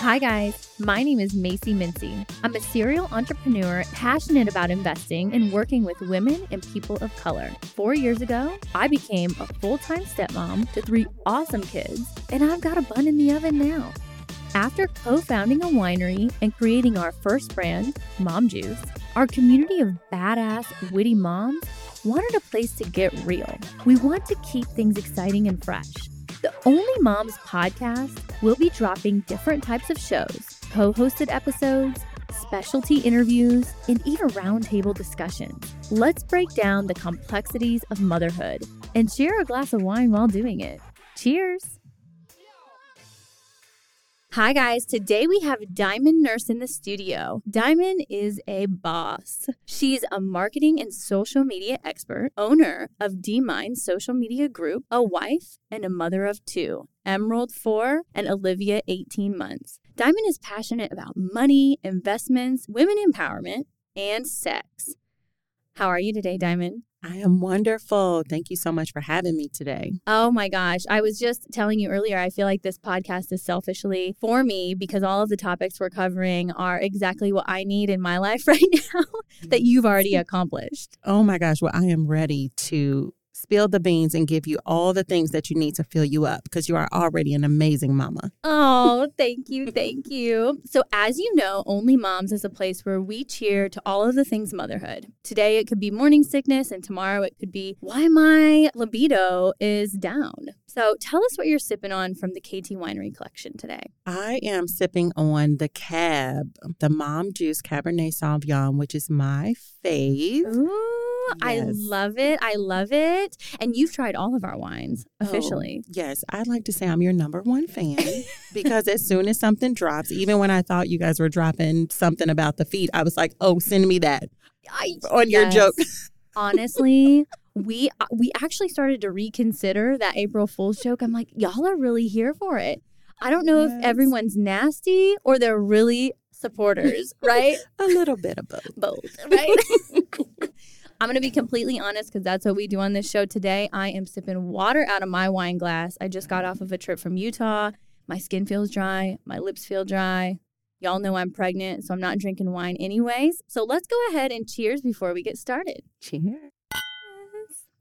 Hi, guys. My name is Macie Mincey. I'm a serial entrepreneur passionate about investing and working with women and people of color. Four years ago, I became a full time stepmom to three awesome kids, and I've got a bun in the oven now. After co founding a winery and creating our first brand, Mom Juice, our community of badass, witty moms wanted a place to get real. We want to keep things exciting and fresh. The Only Moms podcast will be dropping different types of shows, co hosted episodes, specialty interviews, and even roundtable discussions. Let's break down the complexities of motherhood and share a glass of wine while doing it. Cheers! Hi, guys. Today we have Diamond Nurse in the studio. Diamond is a boss. She's a marketing and social media expert, owner of D Mind Social Media Group, a wife, and a mother of two Emerald, four, and Olivia, 18 months. Diamond is passionate about money, investments, women empowerment, and sex. How are you today, Diamond? I am wonderful. Thank you so much for having me today. Oh my gosh. I was just telling you earlier, I feel like this podcast is selfishly for me because all of the topics we're covering are exactly what I need in my life right now that you've already accomplished. Oh my gosh. Well, I am ready to spill the beans and give you all the things that you need to fill you up because you are already an amazing mama. Oh, thank you. Thank you. So, as you know, Only Moms is a place where we cheer to all of the things motherhood. Today, it could be morning sickness, and tomorrow, it could be why my libido is down. So, tell us what you're sipping on from the KT Winery collection today. I am sipping on the Cab, the Mom Juice Cabernet Sauvignon, which is my fave. Ooh. I love it. I love it. And you've tried all of our wines Oh, officially. yes, I'd like to say I'm your number one fan because as soon as something drops, even when I thought you guys were dropping something about the feet, I was like, oh, send me that I, on your yes. joke. Honestly, we uh, we actually started to reconsider that April Fool's joke. I'm like, y'all are really here for it. I don't know Yes. if everyone's nasty or they're really supporters, right? A little bit of both. Both, right? I'm going to be completely honest because that's what we do on this show today. I am sipping water out of my wine glass. I just got off of a trip from Utah. My skin feels dry, my lips feel dry. Y'all know I'm pregnant, so I'm not drinking wine anyways. So let's go ahead and cheers before we get started. Cheers.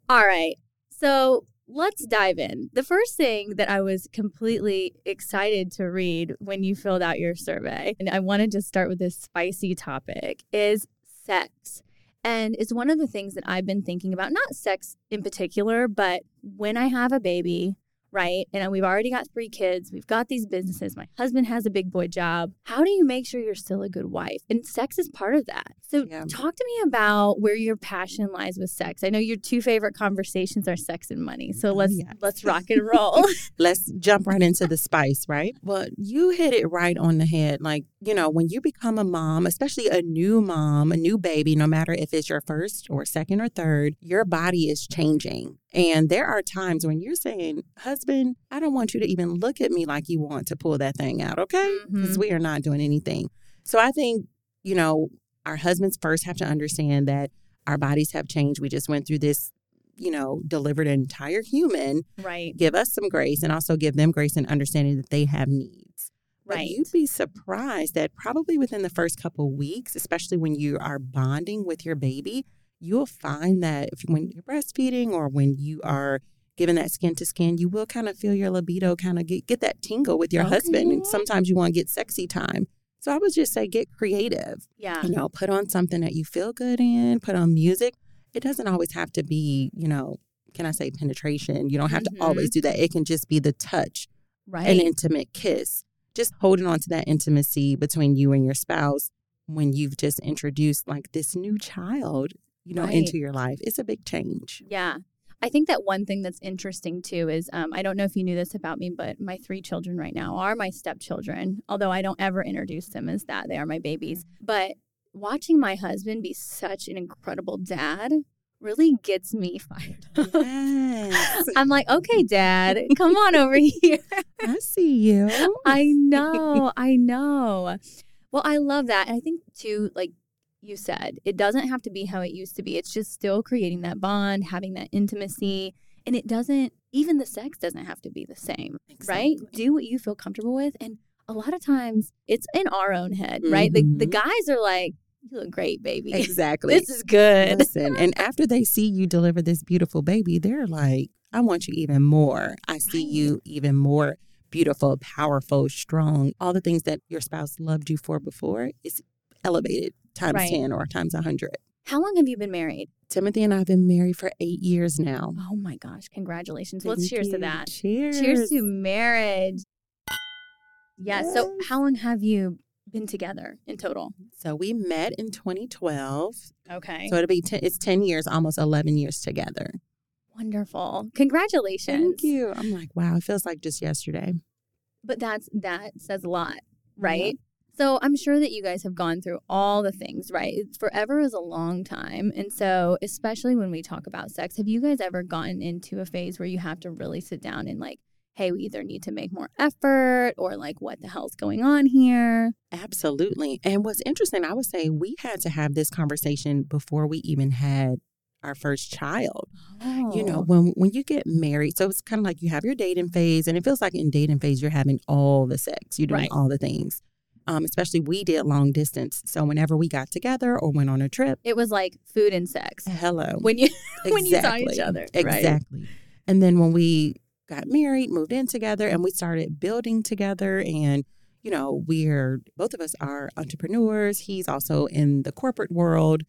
All right. So let's dive in. The first thing that I was completely excited to read when you filled out your survey, and I wanted to start with this spicy topic, is sex. And it's one of the things that I've been thinking about, not sex in particular, but when I have a baby, right? And uh, we've already got three kids, we've got these businesses, my husband has a big boy job. How do you make sure you're still a good wife? And sex is part of that. So, Yeah. talk to me about where your passion lies with sex. I know your two favorite conversations are sex and money. So, Oh, let's yes. let's rock and roll. Let's jump right into the spice, right? Well, you hit it right on the head. Like, you know, when you become a mom, especially a new mom, a new baby, no matter if it's your first or second or third, your body is changing. And there are times when you're saying, husband, I don't want you to even look at me like you want to pull that thing out, okay? Because Mhm. we are not doing anything. So I think, you know, our husbands first have to understand that our bodies have changed. We just went through this, you know, delivered an entire human right. give us some grace and also give them grace and understanding that they have needs. But Right. you'd be surprised that probably within the first couple weeks, especially when you are bonding with your baby, you'll find that if when you're breastfeeding or when you are giving that skin to skin, you will kind of feel your libido kind of get, get that tingle with your husband. And sometimes you want to get sexy time. So I would just say get creative. Yeah. You know, put on something that you feel good in, put on music. It doesn't always have to be, you know, can I say penetration? You don't have Mhm. to always do that. It can just be the touch, Right. an intimate kiss, just holding on to that intimacy between you and your spouse when you've just introduced like this new child, you know, Right. into your life. It's a big change. Yeah. I think that one thing that's interesting too is um, I don't know if you knew this about me, but my three children right now are my stepchildren, although I don't ever introduce them as that. They are my babies. But watching my husband be such an incredible dad really gets me fired up. Yes. I'm like, okay, dad, come on over here. I see you. I know, I know. Well, I love that. And I think too, like you said, it doesn't have to be how it used to be. It's just still creating that bond, having that intimacy. And it doesn't, even the sex doesn't have to be the same, right? Do what you feel comfortable with. And a lot of times it's in our own head, right? The, the Mhm. guys are like, you look great, baby. Exactly. This is good. Listen, and after they see you deliver this beautiful baby, they're like, I want you even more. I see Right. you even more beautiful, powerful, strong. All the things that your spouse loved you for before is elevated times Right. 10 or times 100. How long have you been married? Timothy and I have been married for eight years now. Oh my gosh, congratulations. Let's Thank cheers to that. Cheers. Cheers to marriage. Yeah, so how long have you been together in total? So we met in 2012. Okay. So it'll be 10, it's 10 years, almost 11 years together. Wonderful. Congratulations. Thank you. I'm like, wow, it feels like just yesterday. But that's that says a lot, right? So I'm sure that you guys have gone through all the things, right? Forever is a long time. And so, especially when we talk about sex, have you guys ever gotten into a phase where you have to really sit down and like, hey, we either need to make more effort or like, what the hell's going on here? Absolutely. And what's interesting, I would say we had to have this conversation before we even had our first child. You know, Oh. when when you get married, so it's kind of like you have your dating phase, and it feels like in dating phase you're having all the sex, you're doing Right. all the things. Um, especially we did long distance, so whenever we got together or went on a trip, it was like food and sex hello, when you when you saw each Exactly. other, right? exactly. And then when we got married, moved in together, and we started building together, and you know, we're both of us are entrepreneurs. He's also in the corporate world.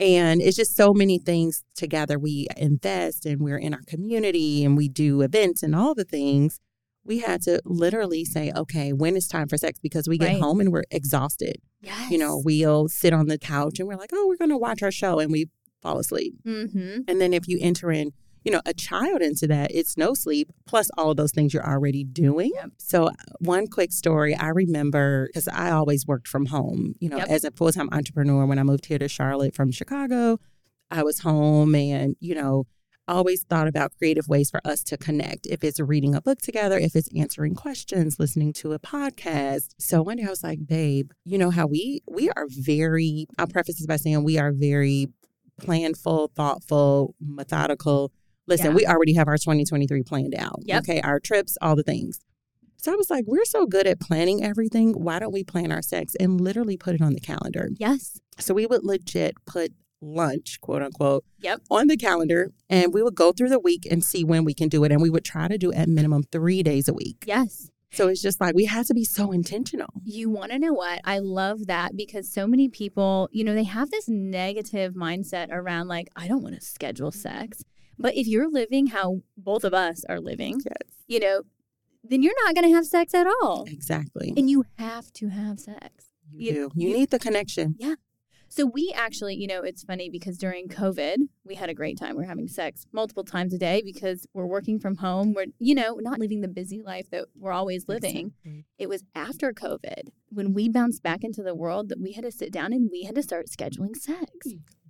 And it's just so many things together. We invest and we're in our community and we do events and all the things. We had to literally say, okay, when it's time for sex because we get Right. home and we're exhausted. Yes. You know, we'll sit on the couch and we're like, oh, we're going to watch our show and we fall asleep. Mm-hmm. And then if you enter in, you know, a child into that, it's no sleep plus all of those things you're already doing. Yep. So, uh, one quick story I remember because I always worked from home, you know, Yep. as a full time entrepreneur. When I moved here to Charlotte from Chicago, I was home and, you know, always thought about creative ways for us to connect. If it's reading a book together, if it's answering questions, listening to a podcast. So one day I was like, babe, you know how we we are very I'll preface this by saying we are very planful, thoughtful, methodical. Listen, Yeah. we already have our 2023 planned out. Yep. Okay, our trips, all the things. So I was like, we're so good at planning everything. Why don't we plan our sex and literally put it on the calendar? Yes. So we would legit put lunch, quote unquote, Yep. on the calendar and we would go through the week and see when we can do it. And we would try to do at minimum three days a week. Yes. So it's just like we had to be so intentional. You want to know what? I love that because so many people, you know, they have this negative mindset around like, I don't want to schedule sex. But if you're living how both of us are living, Yes. you know, then you're not going to have sex at all. Exactly. And you have to have sex. You, you- do. You you- need the connection. So we actually, you know, it's funny because during COVID, we had a great time. We are having sex multiple times a day because we're working from home. We're, you know, not living the busy life that we're always living. Exactly. It was after COVID when we bounced back into the world that we had to sit down and we had to start scheduling sex.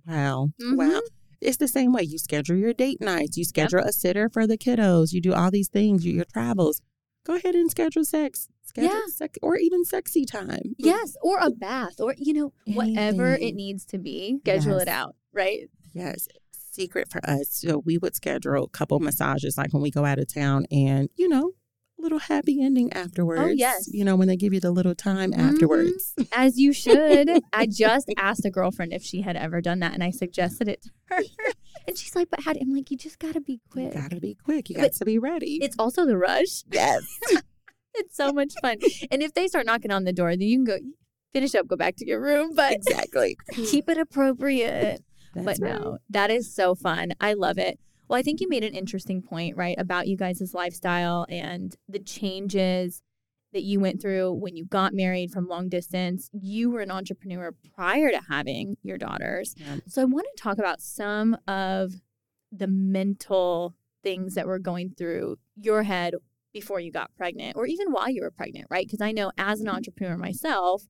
Wow. Mhm. Wow. It's the same way. You schedule your date nights, you schedule a sitter for the kiddos, you do all these things, you, your travels. Go ahead and schedule sex. Schedule Yeah. sex or even sexy time. Yes, or a bath, or you know, whatever it needs to be. Schedule it out, right? Yes. Secret for us. So we would schedule a couple massages like when we go out of town and, you know, little happy ending afterwards. Oh, yes. You know, when they give you the little time Mhm. afterwards. As you should. I just asked a girlfriend if she had ever done that, and I suggested it to her, and she's like, "But how?" do-" I'm like, "You just got to be You quick. gotta be quick. You But got to be ready. It's also the rush. yes. It's so much fun. And if they start knocking on the door, then you can go finish up, go back to your room, but exactly. keep it appropriate. That's but right. no, that is so fun. I love it. Well, I think you made an interesting point, right, about you guys' lifestyle and the changes that you went through when you got married from long distance. You were an entrepreneur prior to having your daughters. Yeah. So I want to talk about some of the mental things that were going through your head before you got pregnant or even while you were pregnant, right? Because I know as an entrepreneur myself,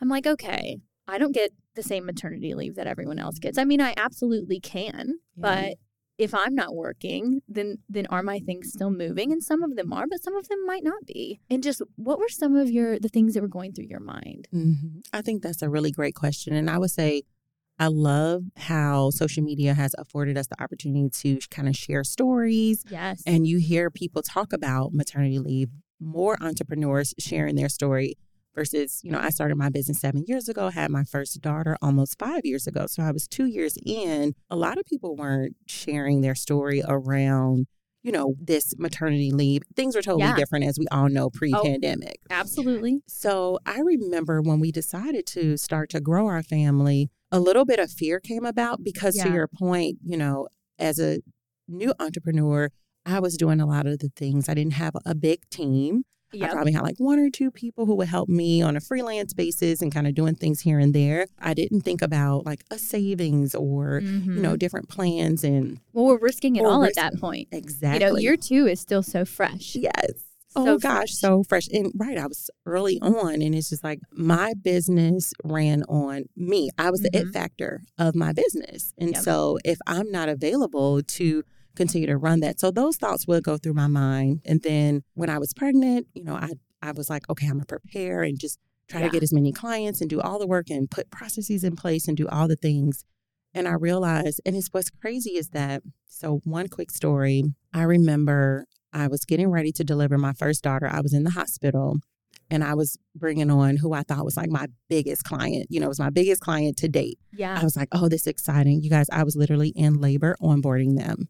I'm like, okay, I don't get the same maternity leave that everyone else gets. I mean, I absolutely can, Yeah. but if I'm not working, then then are my things still moving? And some of them are, but some of them might not be. And just what were some of your the things that were going through your mind? hmm I think that's a really great question. And I would say, I love how social media has afforded us the opportunity to kind of share stories. Yes. And you hear people talk about maternity leave more entrepreneurs sharing their story versus, you know, I started my business seven years ago, had my first daughter almost five years ago. So I was two years in. A lot of people weren't sharing their story around, you know, this maternity leave. Things were totally Yeah. different, as we all know, oh, pre pandemic. Absolutely. So I remember when we decided to start to grow our family, a little bit of fear came about because, to your point, you know, as a new entrepreneur, I was doing a lot of the things. I didn't have a big team. I probably had like one or two people who would help me on a freelance basis and kind of doing things here and there. I didn't think about like a savings or, you know, Mhm. different plans and well, we're risking it all at that point. exactly. You know, year two is still so fresh. Yes. So oh gosh, fresh. so fresh. And right, I was early on, and it's just like my business ran on me. I was the it Mhm. factor of my business. And Yep. so if I'm not available to continue to run that, so those thoughts would go through my mind. And then when I was pregnant, you know, I, I was like, okay, I'm going to prepare and just try Yeah. to get as many clients and do all the work and put processes in place and do all the things. And I realized, and it's what's crazy is that, so one quick story, I remember I was getting ready to deliver my first daughter. I was in the hospital and I was bringing on who I thought was like my biggest client. You know, it was my biggest client to date. Yeah. I was like, oh, this is exciting. You guys, I was literally in labor onboarding them.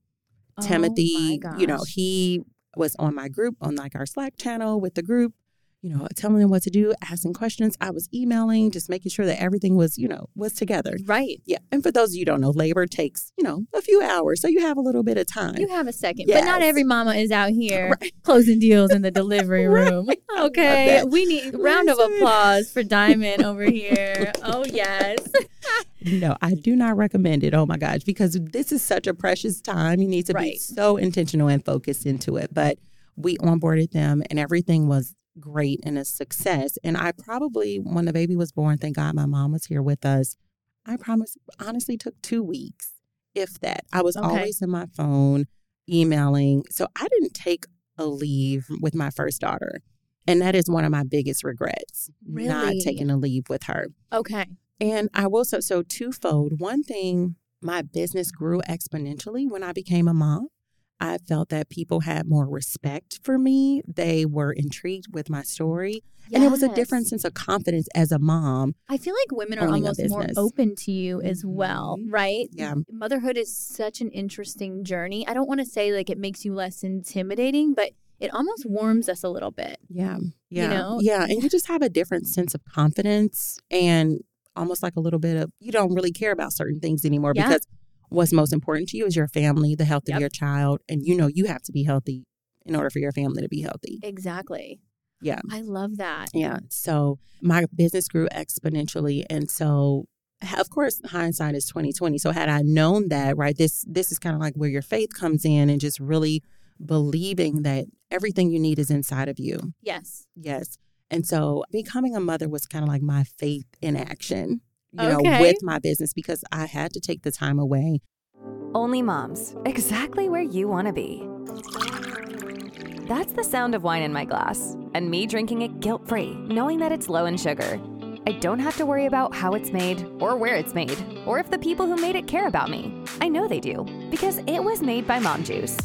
Oh Timothy, you know, he was on my group, on like our Slack channel with the group, you know, telling them what to do, asking questions. I was emailing, just making sure that everything was, you know, was together. Right. Yeah. And for those of you who don't know, labor takes, you know, a few hours. So you have a little bit of time. You have a second, but not every mama is out here Right. closing deals in the delivery room. Right. Okay, we need round of applause for Diamond over here. Oh yes, No, I do not recommend it. Oh my gosh, because this is such a precious time. You need to be so intentional and focused into it. But we onboarded them and everything was great and a success. And I probably, when the baby was born, thank God my mom was here with us. I promise, honestly, took two weeks, if that. I was Okay. always in my phone emailing. So I didn't take a leave with my first daughter. And that is one of my biggest regrets, not taking a leave with her. okay, And I will so so twofold. One thing, my business grew exponentially when I became a mom. I felt that people had more respect for me. They were intrigued with my story. And it was a different sense of confidence as a mom. I feel like women are almost more open to you as well, Mhm. right? Yeah. Motherhood is such an interesting journey. I don't want to say like it makes you less intimidating, but it almost warms us a little bit. Yeah. Yeah. know? Yeah. And you just have a different sense of confidence and almost like a little bit of you don't really care about certain things anymore Yeah. because what's most important to you is your family, the health Yep. of your child. And you know you have to be healthy in order for your family to be healthy. Exactly. Yeah. I love that. Yeah. So my business grew exponentially. And so of course hindsight is 2020. So had I known that, right, this this is kind of like where your faith comes in and just really believing that everything you need is inside of you. Yes. Yes. And so becoming a mother was kind of like my faith in action, you Okay. know, with my business because I had to take the time away. Only moms, exactly where you want to be. That's the sound of wine in my glass, and me drinking it guilt free, knowing that it's low in sugar. I don't have to worry about how it's made, or where it's made, or if the people who made it care about me. I know they do, because it was made by Mom Juice.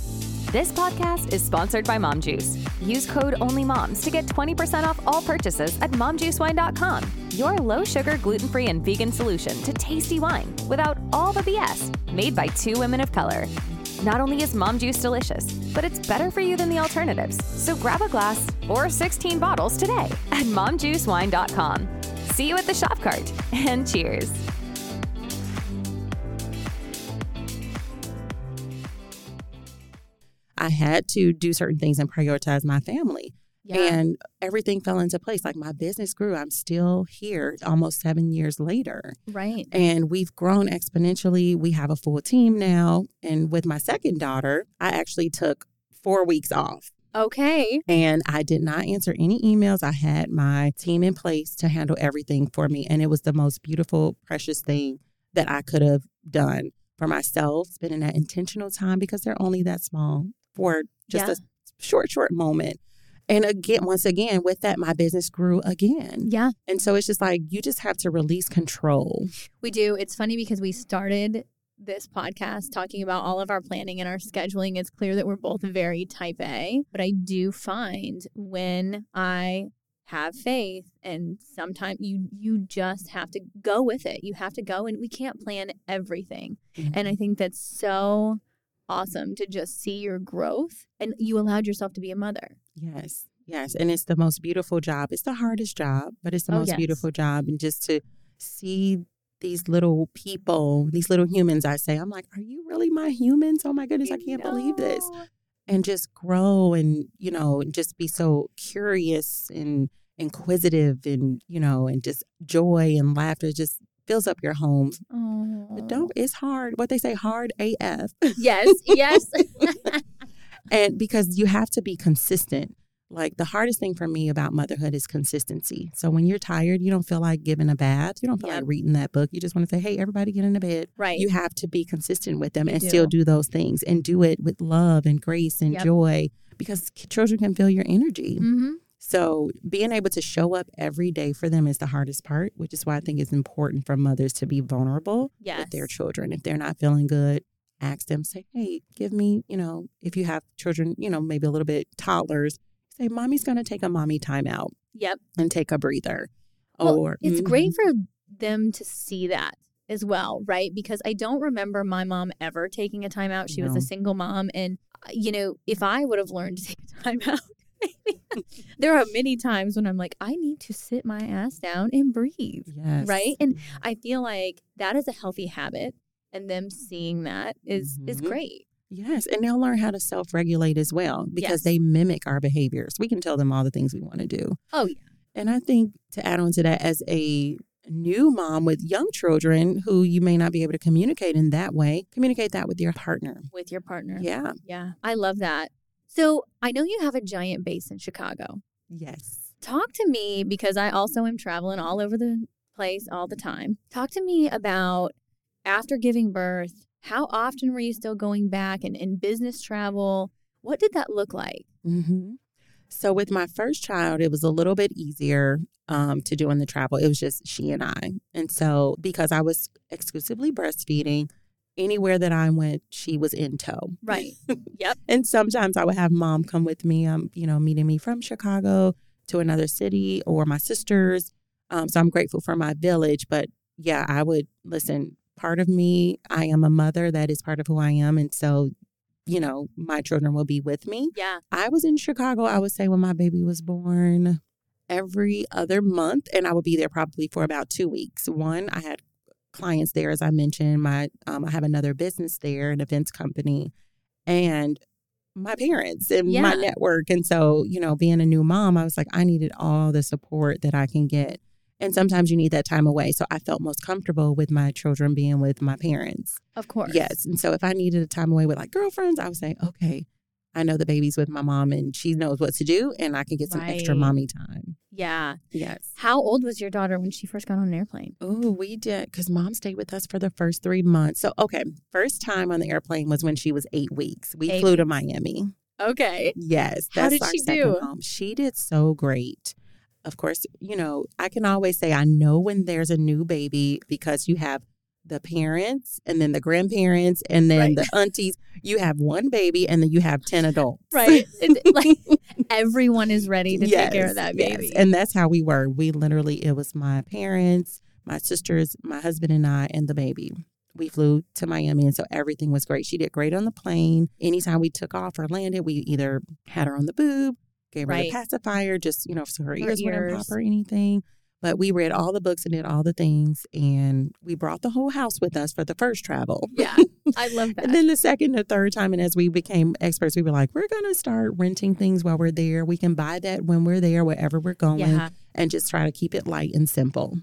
This podcast is sponsored by Mom Juice. Use code ONLYMOMS to get 20% off all purchases at momjuicewine.com. Your low sugar, gluten free, and vegan solution to tasty wine without all the BS. Made by two women of color. Not only is Mom Juice delicious, but it's better for you than the alternatives. So grab a glass or 16 bottles today at momjuicewine.com. See you at the shop cart and cheers. I had to do certain things and prioritize my family. Yeah. And everything fell into place. Like my business grew. I'm still here almost seven years later. right. And we've grown exponentially. We have a full team now. And with my second daughter, I actually took four weeks off Okay. and I did not answer any emails. I had my team in place to handle everything for me. And it was the most beautiful, precious thing that I could have done for myself, spending that intentional time because they're only that small for just Yeah. a short, short moment. And again, once again, with that, my business grew again. Yeah. And so it's just like you just have to release control. We do. It's funny because we started this podcast talking about all of our planning and our scheduling, it's clear that we're both very type A. But I do find when I have faith and sometimes you you just have to go with it. You have to go and we can't plan everything. Mm-hmm. And I think that's so awesome to just see your growth and you allowed yourself to be a mother. Yes. Yes. And it's the most beautiful job. It's the hardest job, but it's the Oh, most yes. beautiful job. And just to see these little people, these little humans, I say, I'm like, are you really my humans? Oh my goodness, I can't believe this. And just grow and, you know, and just be so curious and inquisitive and, you know, and just joy and laughter just fills up your home. Oh. But don't, it's hard. What they say, hard AF. Yes, yes. And because you have to be consistent. Like the hardest thing for me about motherhood is consistency. So when you're tired, you don't feel like giving a bath. You don't feel Yep. like reading that book. You just want to say, hey, everybody get in into bed. right. You have to be consistent with them You and do. still do those things and do it with love and grace and Yep. joy because children can feel your energy. hmm So being able to show up every day for them is the hardest part, which is why I think it's important for mothers to be vulnerable Yes. with their children. If they're not feeling good, ask them, say, hey, give me, you know, if you have children, you know, maybe a little bit toddlers, say, mommy's going to take a mommy timeout. Yep. and take a breather. Well, or it's Mhm. great for them to see that as well, right? Because I don't remember my mom ever taking a time out. She was a single mom. And, uh, you know, if I would have learned to take a time out, there are many times when I'm like, I need to sit my ass down and breathe, Yes. right? And I feel like that is a healthy habit. And them seeing that is is Mhm. great. Yes. And they'll learn how to self regulate as well because Yes. they mimic our behaviors. We can tell them all the things we want to do. Oh, yeah. And I think to add on to that, as a new mom with young children who you may not be able to communicate in that way, communicate that with your partner. With your partner. Yeah. Yeah. I love that. So I know you have a giant base in Chicago. Yes. Talk to me because I also am traveling all over the place all the time. Talk to me about after giving birth, how often were you still going back and in business travel? What did that look like? hmm So with my first child, it was a little bit easier um, to do in the travel. It was just she and I, and so because I was exclusively breastfeeding, anywhere that I went, she was in tow. Right. yep. And sometimes I would have mom come with me, um, you know, meeting me from Chicago to another city or my sisters. Um, so I'm grateful for my village. But yeah, I would listen. Part of me, I am a mother. That is part of who I am. And so, you know, my children will be with me. Yeah. I was in Chicago, I would say, when my baby was born every other month. And I would be there probably for about two weeks. One, I had clients there, as I mentioned. My um, I have another business there, an events company, and my parents and my network. And so, you know, being a new mom, I was like, I needed all the support that I can get. And sometimes you need that time away. So I felt most comfortable with my children being with my parents. Of course. Yes. And so if I needed a time away with like girlfriends, I would say, okay, I know the baby's with my mom and she knows what to do and I can get some extra mommy time. Yeah. Yes. How old was your daughter when she first got on an airplane? Oh, we did because mom stayed with us for the first three months. So, okay, first time on the airplane was when she was eight weeks. We Eight flew to. Miami. Okay. Yes. How did our she second do? home. She did so great. Of course, you know, I can always say I know when there's a new baby because you have the parents and then the grandparents and then Right. the aunties. You have one baby and then you have 10 adults. Right. Like everyone is ready to take care of that yes. baby. And that's how we were. We literally, it was my parents, my sisters, my husband, and I, and the baby. We flew to Miami, and so everything was great. She did great on the plane. Anytime we took off or landed, we either had her on the boob, gave her Right. the pacifier, just, you know, so her, Her ears, wouldn't pop or anything. But we read all the books and did all the things, and we brought the whole house with us for the first travel. yeah. I love that. And then the second or third time, and as we became experts, we were like, we're going to start renting things while we're there. We can buy that when we're there, wherever we're going, yeah. and just try to keep it light and simple.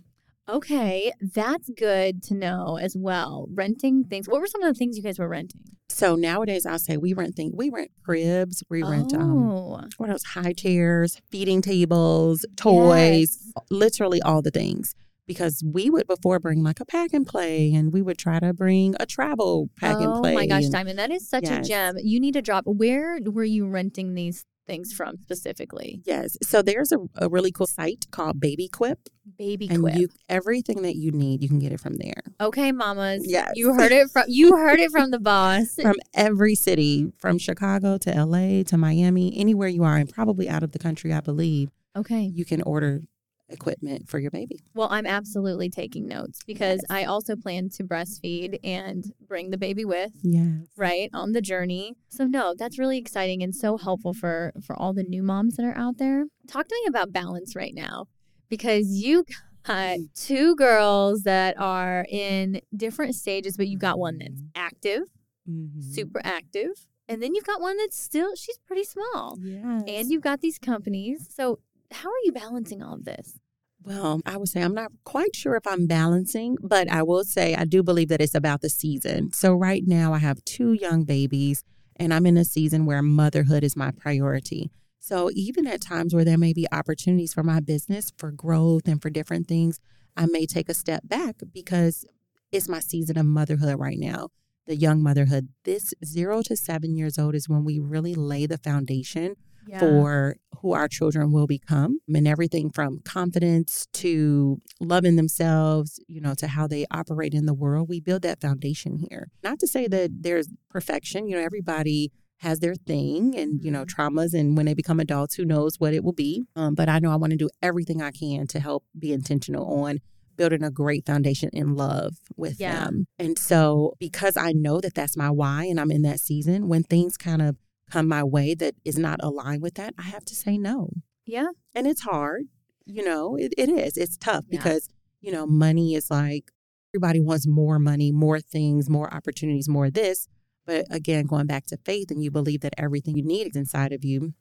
Okay. That's good to know as well. Renting things. What were some of the things you guys were renting? So nowadays, I'll say we rent things. We rent cribs. We rent um, oh. what else? High chairs, feeding tables, toys, Yes. literally all the things. Because we would before bring like a pack and play, and we would try to bring a travel pack and play. oh my gosh, and- Diamond, that is such a gem. You need to drop. Where were you renting these things from specifically? Yes. So there's a, a really cool site called Baby Quip. Baby and Quip. you everything that you need, you can get it from there. okay, mamas. Yes. You heard it from you heard it from the boss. From every city, from Chicago to LA to Miami, anywhere you are, and probably out of the country, I believe, Okay. you can order equipment for your baby. Well, I'm absolutely taking notes because Yes. I also plan to breastfeed and bring the baby with. Yeah. right on the journey so no that's really exciting and so helpful for for all the new moms that are out there talk to me about balance right now because you got two girls that are in different stages but you've got one that's active Mhm. super active and then you've got one that's still she's pretty small Yes. and you've got these companies so how are you balancing all of this Well, I would say I'm not quite sure if I'm balancing, but I will say I do believe that it's about the season. So right now I have two young babies and I'm in a season where motherhood is my priority. So even at times where there may be opportunities for my business for growth and for different things, I may take a step back because it's my season of motherhood right now. The young motherhood. This 0 to 7 years old is when we really lay the foundation for who our children will become and everything from confidence to loving themselves, you know, to how they operate in the world. We build that foundation here. Not to say that there's perfection, you know, everybody has their thing and, you know, traumas. And when they become adults, who knows what it will be. Um, but I know I want to do everything I can to help be intentional on building a great foundation in love with Yeah. them. And so, because I know that that's my why and I'm in that season, when things kind of come my way that is not aligned with that, I have to say no. yeah And it's hard, you know, it, it is. It's tough Yeah. because, you know, money is like everybody wants more money, more things, more opportunities, more this. But again, going back to faith and you believe that everything you need is inside of you,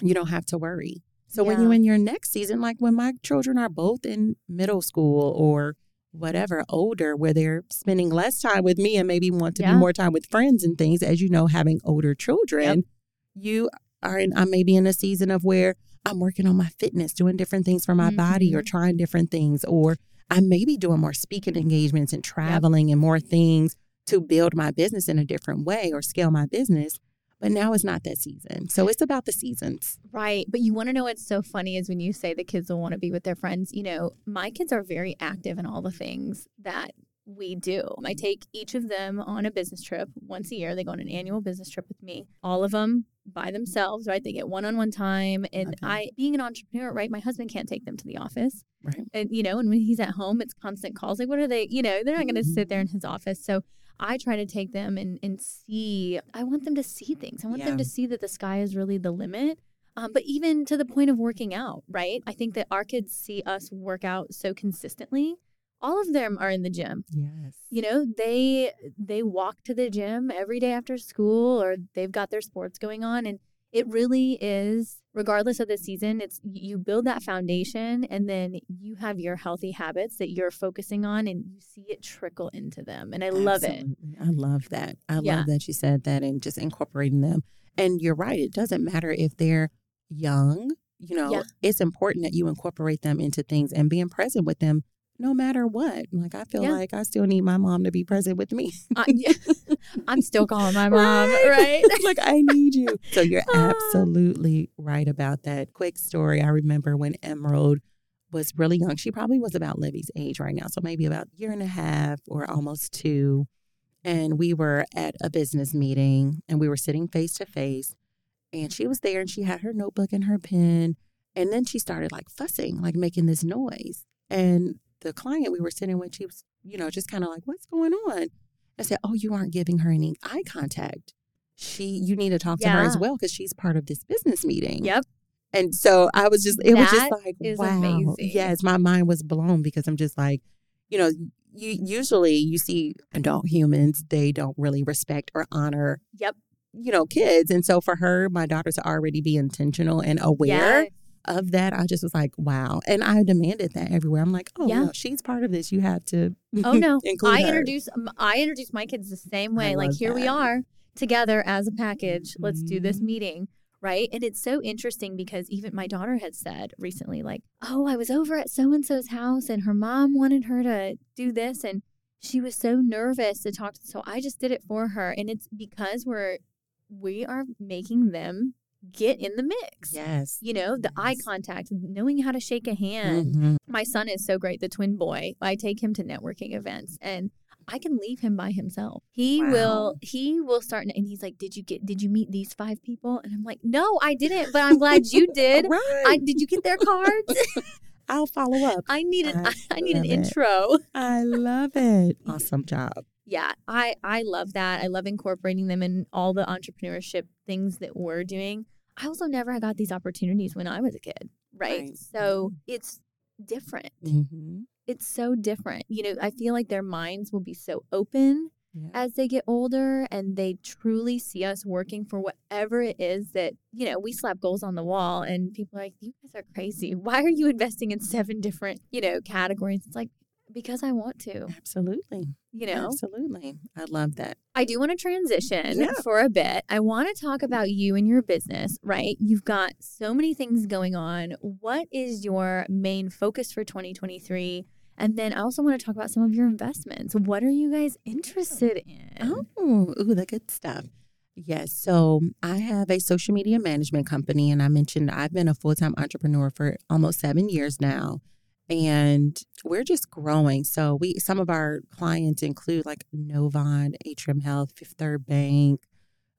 you don't have to worry. So when you're in your next season, like when my children are both in middle school or whatever, older, where they're spending less time with me and maybe want to Yeah. be more time with friends and things, as you know, having older children, you are in, I may be in a season of where I'm working on my fitness, doing different things for my body or Mhm. trying different things, or I may be doing more speaking engagements and traveling and more things to build my business in a different way or scale my business. But now it's not that season. So it's about the seasons. Right. But you want to know what's so funny is when you say the kids will want to be with their friends. You know, my kids are very active in all the things that we do. I take each of them on a business trip once a year. They go on an annual business trip with me. All of them by themselves, right? They get one on one time. And Okay. I, being an entrepreneur, right? My husband can't take them to the office. Right. And, you know, and when he's at home, it's constant calls. Like, what are they, you know, they're not going to mm-hmm. sit there in his office. So I try to take them and, and see, I want them to see things. I want them to see that the sky is really the limit. Um, but even to the point of working out, right? I think that our kids see us work out so consistently. All of them are in the gym. Yes. You know, they they walk to the gym every day after school or they've got their sports going on and it really is regardless of the season it's you build that foundation and then you have your healthy habits that you're focusing on and you see it trickle into them and I love it. I love that. I Yeah. love that you said that and just incorporating them. And you're right. It doesn't matter if they're young, you know, Yeah. it's important that you incorporate them into things and being present with them no matter what. Like, I feel Yeah. like I still need my mom to be present with me. I, yeah. I'm still calling my mom, right? like, I need you. So, you're Ah. absolutely right about that. Quick story. I remember when Emerald was really young. She probably was about Libby's age right now. So, maybe about a year and a half or almost two. And we were at a business meeting and we were sitting face to face. And she was there and she had her notebook and her pen. And then she started like fussing, like making this noise. And the client we were sitting with, she was, you know, just kind of like, what's going on? I said, oh, you aren't giving her any eye contact. She, you need to talk to her as well because she's part of this business meeting. Yep. And so I was just, it was just like, wow. amazing. Yes, my mind was blown because I'm just like, you know, you usually you see adult humans, they don't really respect or honor, Yep. you know, kids. And so for her, my daughter to already be intentional and aware Yeah. Of that, I just was like, wow. And I demanded that everywhere. I'm like, oh, Yeah. no, she's part of this. You have to Oh no. include I her. introduce um, I introduce my kids the same way. Like love here we are together as a package. Let's do this Mhm. meeting. Right. And it's so interesting because even my daughter had said recently, like, oh, I was over at so and so's house and her mom wanted her to do this. And she was so nervous to talk to. So I just did it for her. And it's because we're, we are making them get in the mix. Yes. You know, the eye contact, knowing how to shake a hand. Mhm. My son is so great, the twin boy. I take him to networking events and I can leave him by himself. He Wow. will he will start and he's like, "Did you get did you meet these five people?" And I'm like, "No, I didn't, but I'm glad you did." Right. I did you get their cards? I'll follow up. I need an I I, need an it. intro. I love it. Awesome job. Yeah, I I love that. I love incorporating them in all the entrepreneurship things that we're doing. I also never got these opportunities when I was a kid, right? Right. So it's different. Mm-hmm. It's so different. You know, I feel like their minds will be so open Yeah. as they get older and they truly see us working for whatever it is that, you know, we slap goals on the wall and people are like, you guys are crazy. Why are you investing in seven different, you know, categories? It's like, because I want to, Absolutely. you know? Absolutely. I love that. I do want to transition Yeah. for a bit. I want to talk about you and your business, right? You've got so many things going on. What is your main focus for 2023? And then I also want to talk about some of your investments. What are you guys interested in? Oh, ooh, the good stuff. Yes. So I have a social media management company, and I mentioned I've been a full time entrepreneur for almost seven years now. And we're just growing. So we some of our clients include like Novant, Atrium Health, Fifth Third Bank,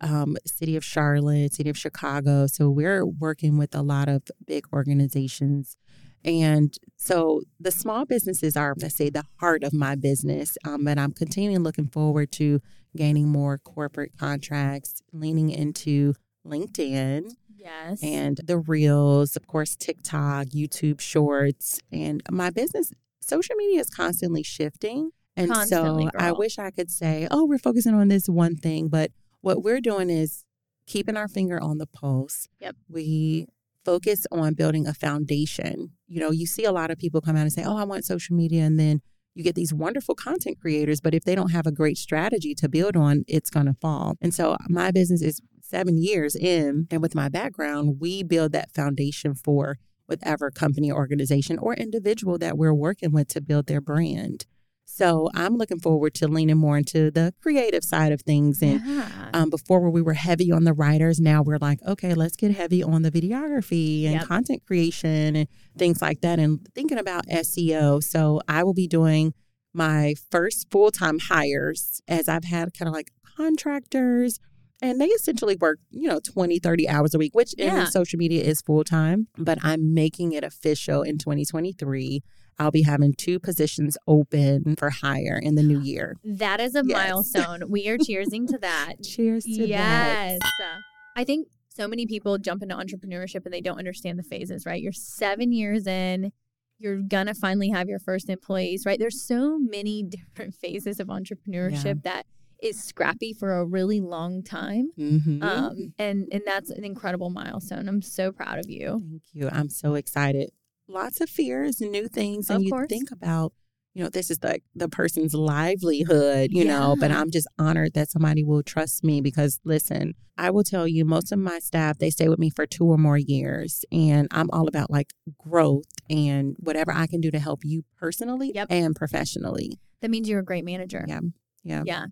um, City of Charlotte, City of Chicago. So we're working with a lot of big organizations. And so the small businesses are, let's say, the heart of my business. Um, but I'm continuing looking forward to gaining more corporate contracts, leaning into LinkedIn Yes. and the reels, of course, TikTok, YouTube shorts. And my business, social media is constantly shifting. And Constantly, so I wish I could say, oh, we're focusing on this one thing. But what we're doing is keeping our finger on the pulse. Yep. We focus on building a foundation. You know, you see a lot of people come out and say, oh, I want social media. And then you get these wonderful content creators, but if they don't have a great strategy to build on, it's going to fall. And so my business is seven years in, and with my background, we build that foundation for whatever company, organization, or individual that we're working with to build their brand. So I'm looking forward to leaning more into the creative side of things. And yeah. um, before where we were heavy on the writers, now we're like, okay, let's get heavy on the videography and Yep. content creation and things like that, and thinking about SEO. So I will be doing my first full time hires as I've had kind of like contractors. And they essentially work, you know, 20, 30 hours a week, which Yeah. in social media is full time. But I'm making it official in 2023. I'll be having two positions open for hire in the new year. that is a Yes. milestone. We are cheersing to that. Cheers to that. yes. I think so many people jump into entrepreneurship and they don't understand the phases, right? You're seven years in, you're gonna finally have your first employees, right? There's so many different phases of entrepreneurship that is scrappy for a really long time. Mm-hmm. Um, and and that's an incredible milestone. I'm so proud of you. Thank you. I'm so excited. Lots of fears and new things. And Of you course. think about, you know, this is like the person's livelihood, you know, but I'm just honored that somebody will trust me because listen, I will tell you, most of my staff, they stay with me for two or more years. And I'm all about like growth and whatever I can do to help you personally Yep. and professionally. That means you're a great manager. Yeah. Yeah. Yeah.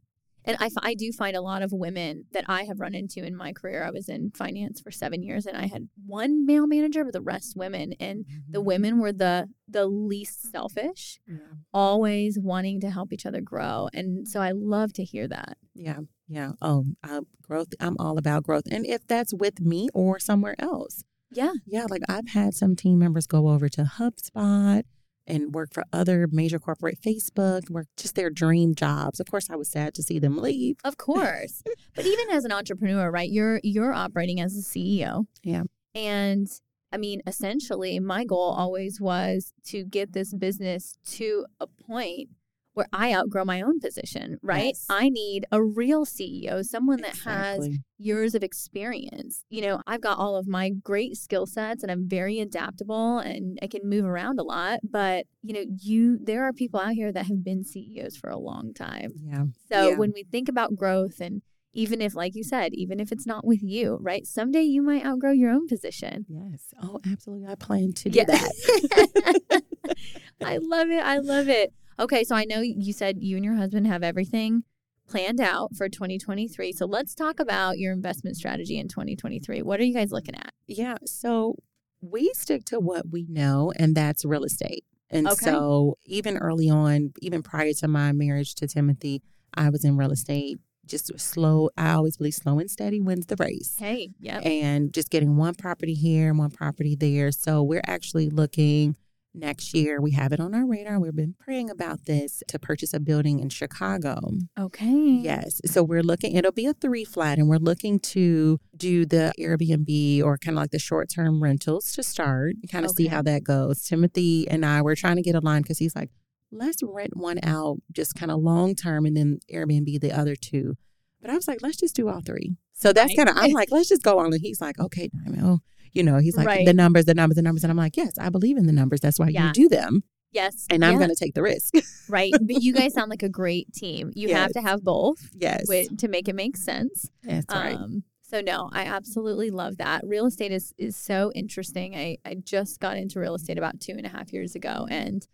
And I, I do find a lot of women that I have run into in my career. I was in finance for seven years and I had one male manager, but the rest women. And the Mhm. women were the the least selfish, Yeah. always wanting to help each other grow. And so I love to hear that. Yeah. Yeah. Oh, uh, growth. I'm all about growth. And if that's with me or somewhere else. Yeah. Yeah, like I've had some team members go over to HubSpot and work for other major corporate Facebook, work just their dream jobs. Of course, I was sad to see them leave. Of course. but even as an entrepreneur, right? You're you're operating as a CEO. Yeah. And I mean, essentially my goal always was to get this business to a point where I outgrow my own position, right? Yes. I need a real CEO, someone that has years of experience. You know, I've got all of my great skill sets and I'm very adaptable and I can move around a lot, but you know, you there are people out here that have been CEOs for a long time. Yeah. So Yeah. when we think about growth and even if like you said, even if it's not with you, right? Someday you might outgrow your own position. Yes. Oh, absolutely. I plan to do Yeah. that. I love it. I love it. Okay, so I know you said you and your husband have everything planned out for 2023. So let's talk about your investment strategy in 2023. What are you guys looking at? Yeah. So we stick to what we know, and that's real estate. And Okay. so even early on, even prior to my marriage to Timothy, I was in real estate. Just slow. I always believe slow and steady wins the race. Hey, yep. and just getting one property here and one property there. So we're actually looking next year. We have it on our radar. We've been praying about this to purchase a building in Chicago. Okay. Yes. So we're looking, it'll be a three flat, and we're looking to do the Airbnb or kind of like the short term rentals to start, kind of see how that goes. Timothy and I, we're trying to get aligned because he's like, let's rent one out just kind of long term and then Airbnb the other two. But I was like, let's just do all three. So that's kind of, I'm like, let's just go on. And he's like, okay, Diamond. Oh, You know, he's like, Right. the numbers, the numbers, the numbers. And I'm like, yes, I believe in the numbers. That's why Yeah. you do them. Yes. And I'm yeah, going to take the risk. right. But you guys sound like a great team. You have to have both yes. wi- to make it make sense. that's right. Um, so no, I absolutely love that. Real estate is is so interesting. I, I just got into real estate about two and a half years ago and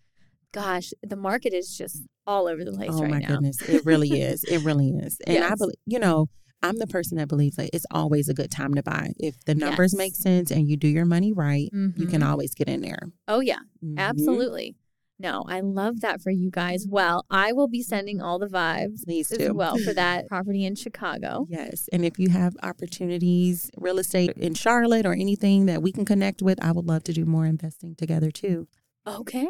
gosh, the market is just all over the place oh right my goodness it really is it really is and i believe you know i'm the person that believes that it's always a good time to buy if the numbers Yes. make sense and you do your money right you can Mhm. always get in there Oh yeah, Mhm. absolutely. No, I love that for you guys. Well, I will be sending all the vibes Please as do. well for that property in Chicago. yes and if you have opportunities real estate in charlotte or anything that we can connect with i would love to do more investing together too Okay.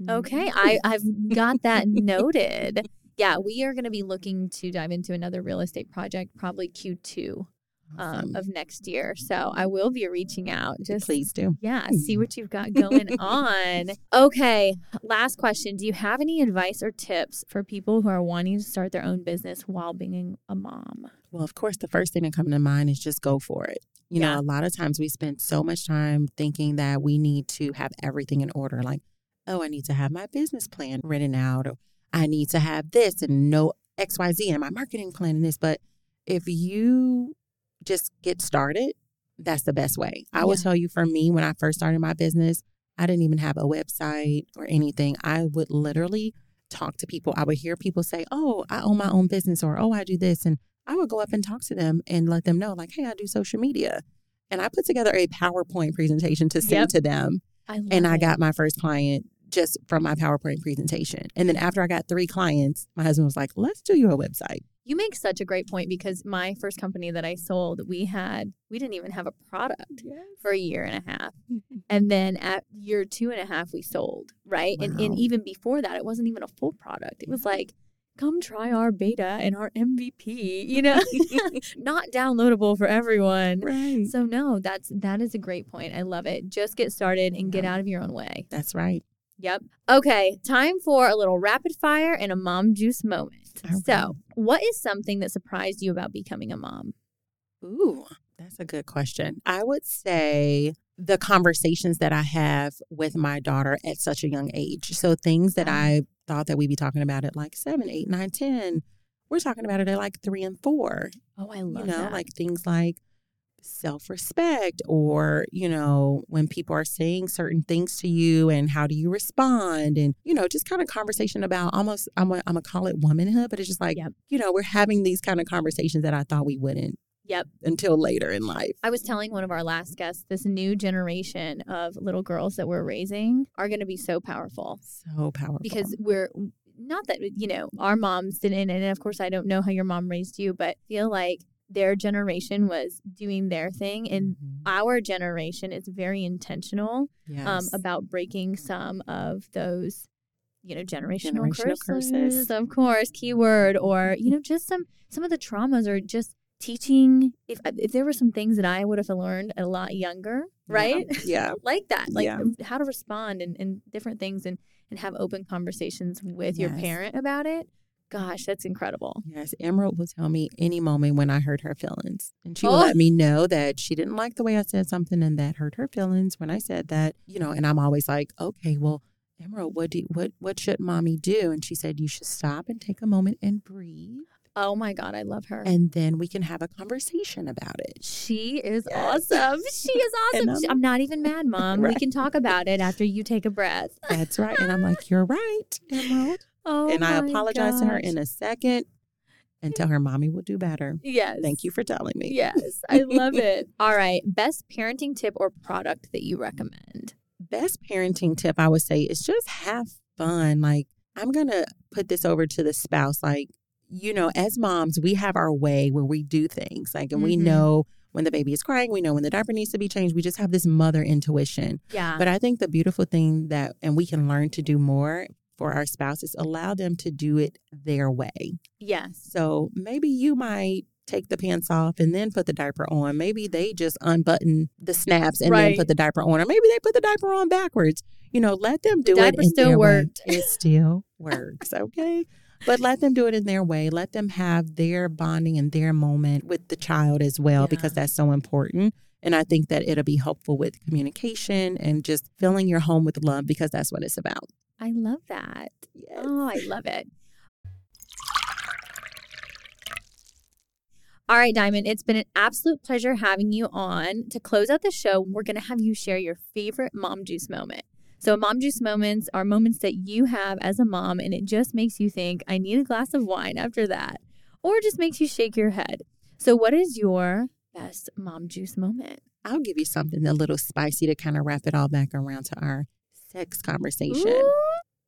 Mm-hmm. Okay. I, I've got that noted. Yeah, we are going to be looking to dive into another real estate project probably Q2 um, of next year. So I will be reaching out. Just please do yeah, see what you've got going on. Okay. Last question. Do you have any advice or tips for people who are wanting to start their own business while being a mom? Well, of course, the first thing that comes to mind is just go for it. You Yeah. know, a lot of times we spend so much time thinking that we need to have everything in order. Like, oh, I need to have my business plan written out, or I need to have this and know XYZ and my marketing plan and this. But if you just get started, that's the best way. I will tell you for me, when I first started my business, I didn't even have a website or anything. I would literally talk to people. I would hear people say, Oh, I own my own business, or Oh, I do this. And I would go up and talk to them and let them know, like, hey, I do social media. And I put together a PowerPoint presentation to send Yep. to them. I And I it. got my first client just from my PowerPoint presentation. And then after I got three clients, my husband was like, let's do you a website. You make such a great point because my first company that I sold, we had we didn't even have a product for a year and a half. And then at year two and a half we sold, right? And and even before that, it wasn't even a full product. It was like, come try our beta and our MVP, you know, not downloadable for everyone. right. So no, that's that is a great point. I love it. Just get started and get out of your own way. That's right. Yep. Okay, time for a little rapid fire and a mom juice moment. All so, what is something that surprised you about becoming a mom? Ooh, that's a good question. I would say the conversations that I have with my daughter at such a young age. So things that Ah. I thought that we'd be talking about at like seven, eight, nine, ten, we're talking about it at like three and four. Oh, I love you know, that. like things like self-respect or you know when people are saying certain things to you and how do you respond and you know just kind of conversation about almost i'm gonna I'm gonna call it womanhood but it's just like Yep. you know we're having these kind of conversations that i thought we wouldn't Yep. until later in life I was telling one of our last guests, this new generation of little girls that we're raising are going to be so powerful so powerful because we're not that you know our moms didn't, and of course I don't know how your mom raised you, but feel like their generation was doing their thing, and Mhm. our generation is very intentional yes. um, about breaking some of those, you know, generational, Generational curses, curses. of course, keyword, or you know, just some some of the traumas, or just teaching. If if there were some things that I would have learned a lot younger, right? yeah like that, like Yeah. how to respond and, and different things, and and have open conversations with your parent about it. Gosh, that's incredible. Yes, Emerald will tell me any moment when I hurt her feelings. And she will Oh. let me know that she didn't like the way I said something and that hurt her feelings when I said that. You know, and I'm always like, okay, well, Emerald, what do what what should mommy do? And she said, You should stop and take a moment and breathe. Oh my God, I love her. And then we can have a conversation about it. She is Yes. awesome. She is awesome. I'm- I'm not even mad, Mom. We can talk about it after you take a breath. That's right. And I'm like, You're right, Emerald. Oh, and I apologize to her in a second. and tell her mommy will do better. Yes. Thank you for telling me. Yes, I love it. All right. Best parenting tip or product that you recommend? Best parenting tip I would say is just have fun. Like, I'm going to put this over to the spouse. Like, you know, as moms, we have our way where we do things. Like, and we Mhm. know when the baby is crying, we know when the diaper needs to be changed. We just have this mother intuition. Yeah. But I think the beautiful thing that, and we can learn to do more for our spouses, allow them to do it their way. yes. So maybe you might take the pants off and then put the diaper on. Maybe they just unbutton the snaps and Right. then put the diaper on, or maybe they put the diaper on backwards. You know, let them do it. diaper still their way. It still works. Okay. But let them do it in their way. Let them have their bonding and their moment with the child as well, Yeah. because that's so important. And I think that it'll be helpful with communication and just filling your home with love because that's what it's about. I love that. Yes. Oh, I love it. All right, Diamond, it's been an absolute pleasure having you on. To close out the show, we're going to have you share your favorite mom juice moment. So, mom juice moments are moments that you have as a mom, and it just makes you think, I need a glass of wine after that, or just makes you shake your head. So, what is your best mom juice moment? I'll give you something a little spicy to kind of wrap it all back around to our sex conversation. Ooh.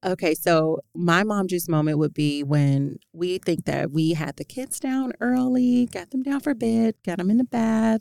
Okay, so my mom juice moment would be when we think that we had the kids down early, got them down for bed, got them in the bath,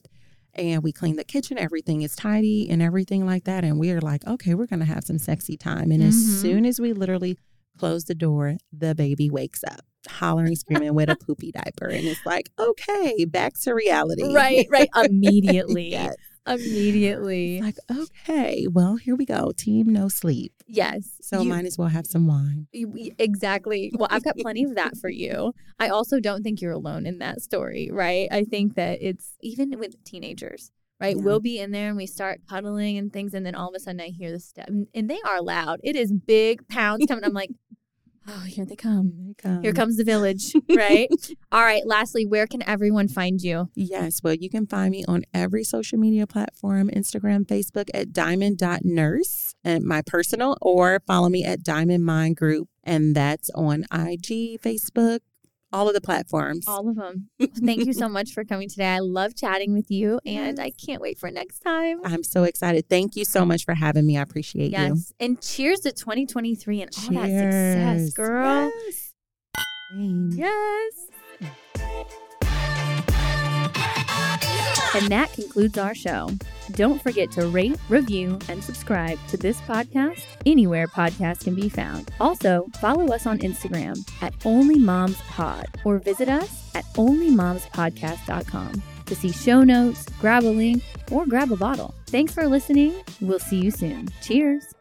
and we clean the kitchen. Everything is tidy and everything like that. And we are like, okay, we're going to have some sexy time. And Mhm. as soon as we literally close the door, the baby wakes up, hollering, screaming with a poopy diaper. And it's like, okay, back to reality. Right, right. Immediately. Yes. Immediately. Like, okay, well, here we go. Team no sleep. Yes. So you- might as well have some wine. You- Exactly. Well, I've got plenty of that for you. I also don't think you're alone in that story, right? I think that it's even with teenagers, right? Yeah. We'll be in there and we start cuddling and things, and then all of a sudden I hear the step, and and they are loud. It is big pounds coming. I'm like, oh, here they come. Here they come. Here comes the village, right? all right. Lastly, where can everyone find you? Yes, well, you can find me on every social media platform Instagram, Facebook at diamond.nurse, and my personal, or follow me at Diamond Mind Group. And that's on IG, Facebook, all of the platforms. All of them. Thank you so much for coming today. I love chatting with you, and I can't wait for next time. I'm so excited. Thank you so much for having me. I appreciate you. Yes. And cheers to 2023 and all that success, Cheers. girl. Yes. Yes. Mm. And that concludes our show. Don't forget to rate, review, and subscribe to this podcast anywhere podcasts can be found. Also, follow us on Instagram at OnlyMomsPod or visit us at OnlyMomsPodcast.com to see show notes, grab a link, or grab a bottle. Thanks for listening. We'll see you soon. Cheers.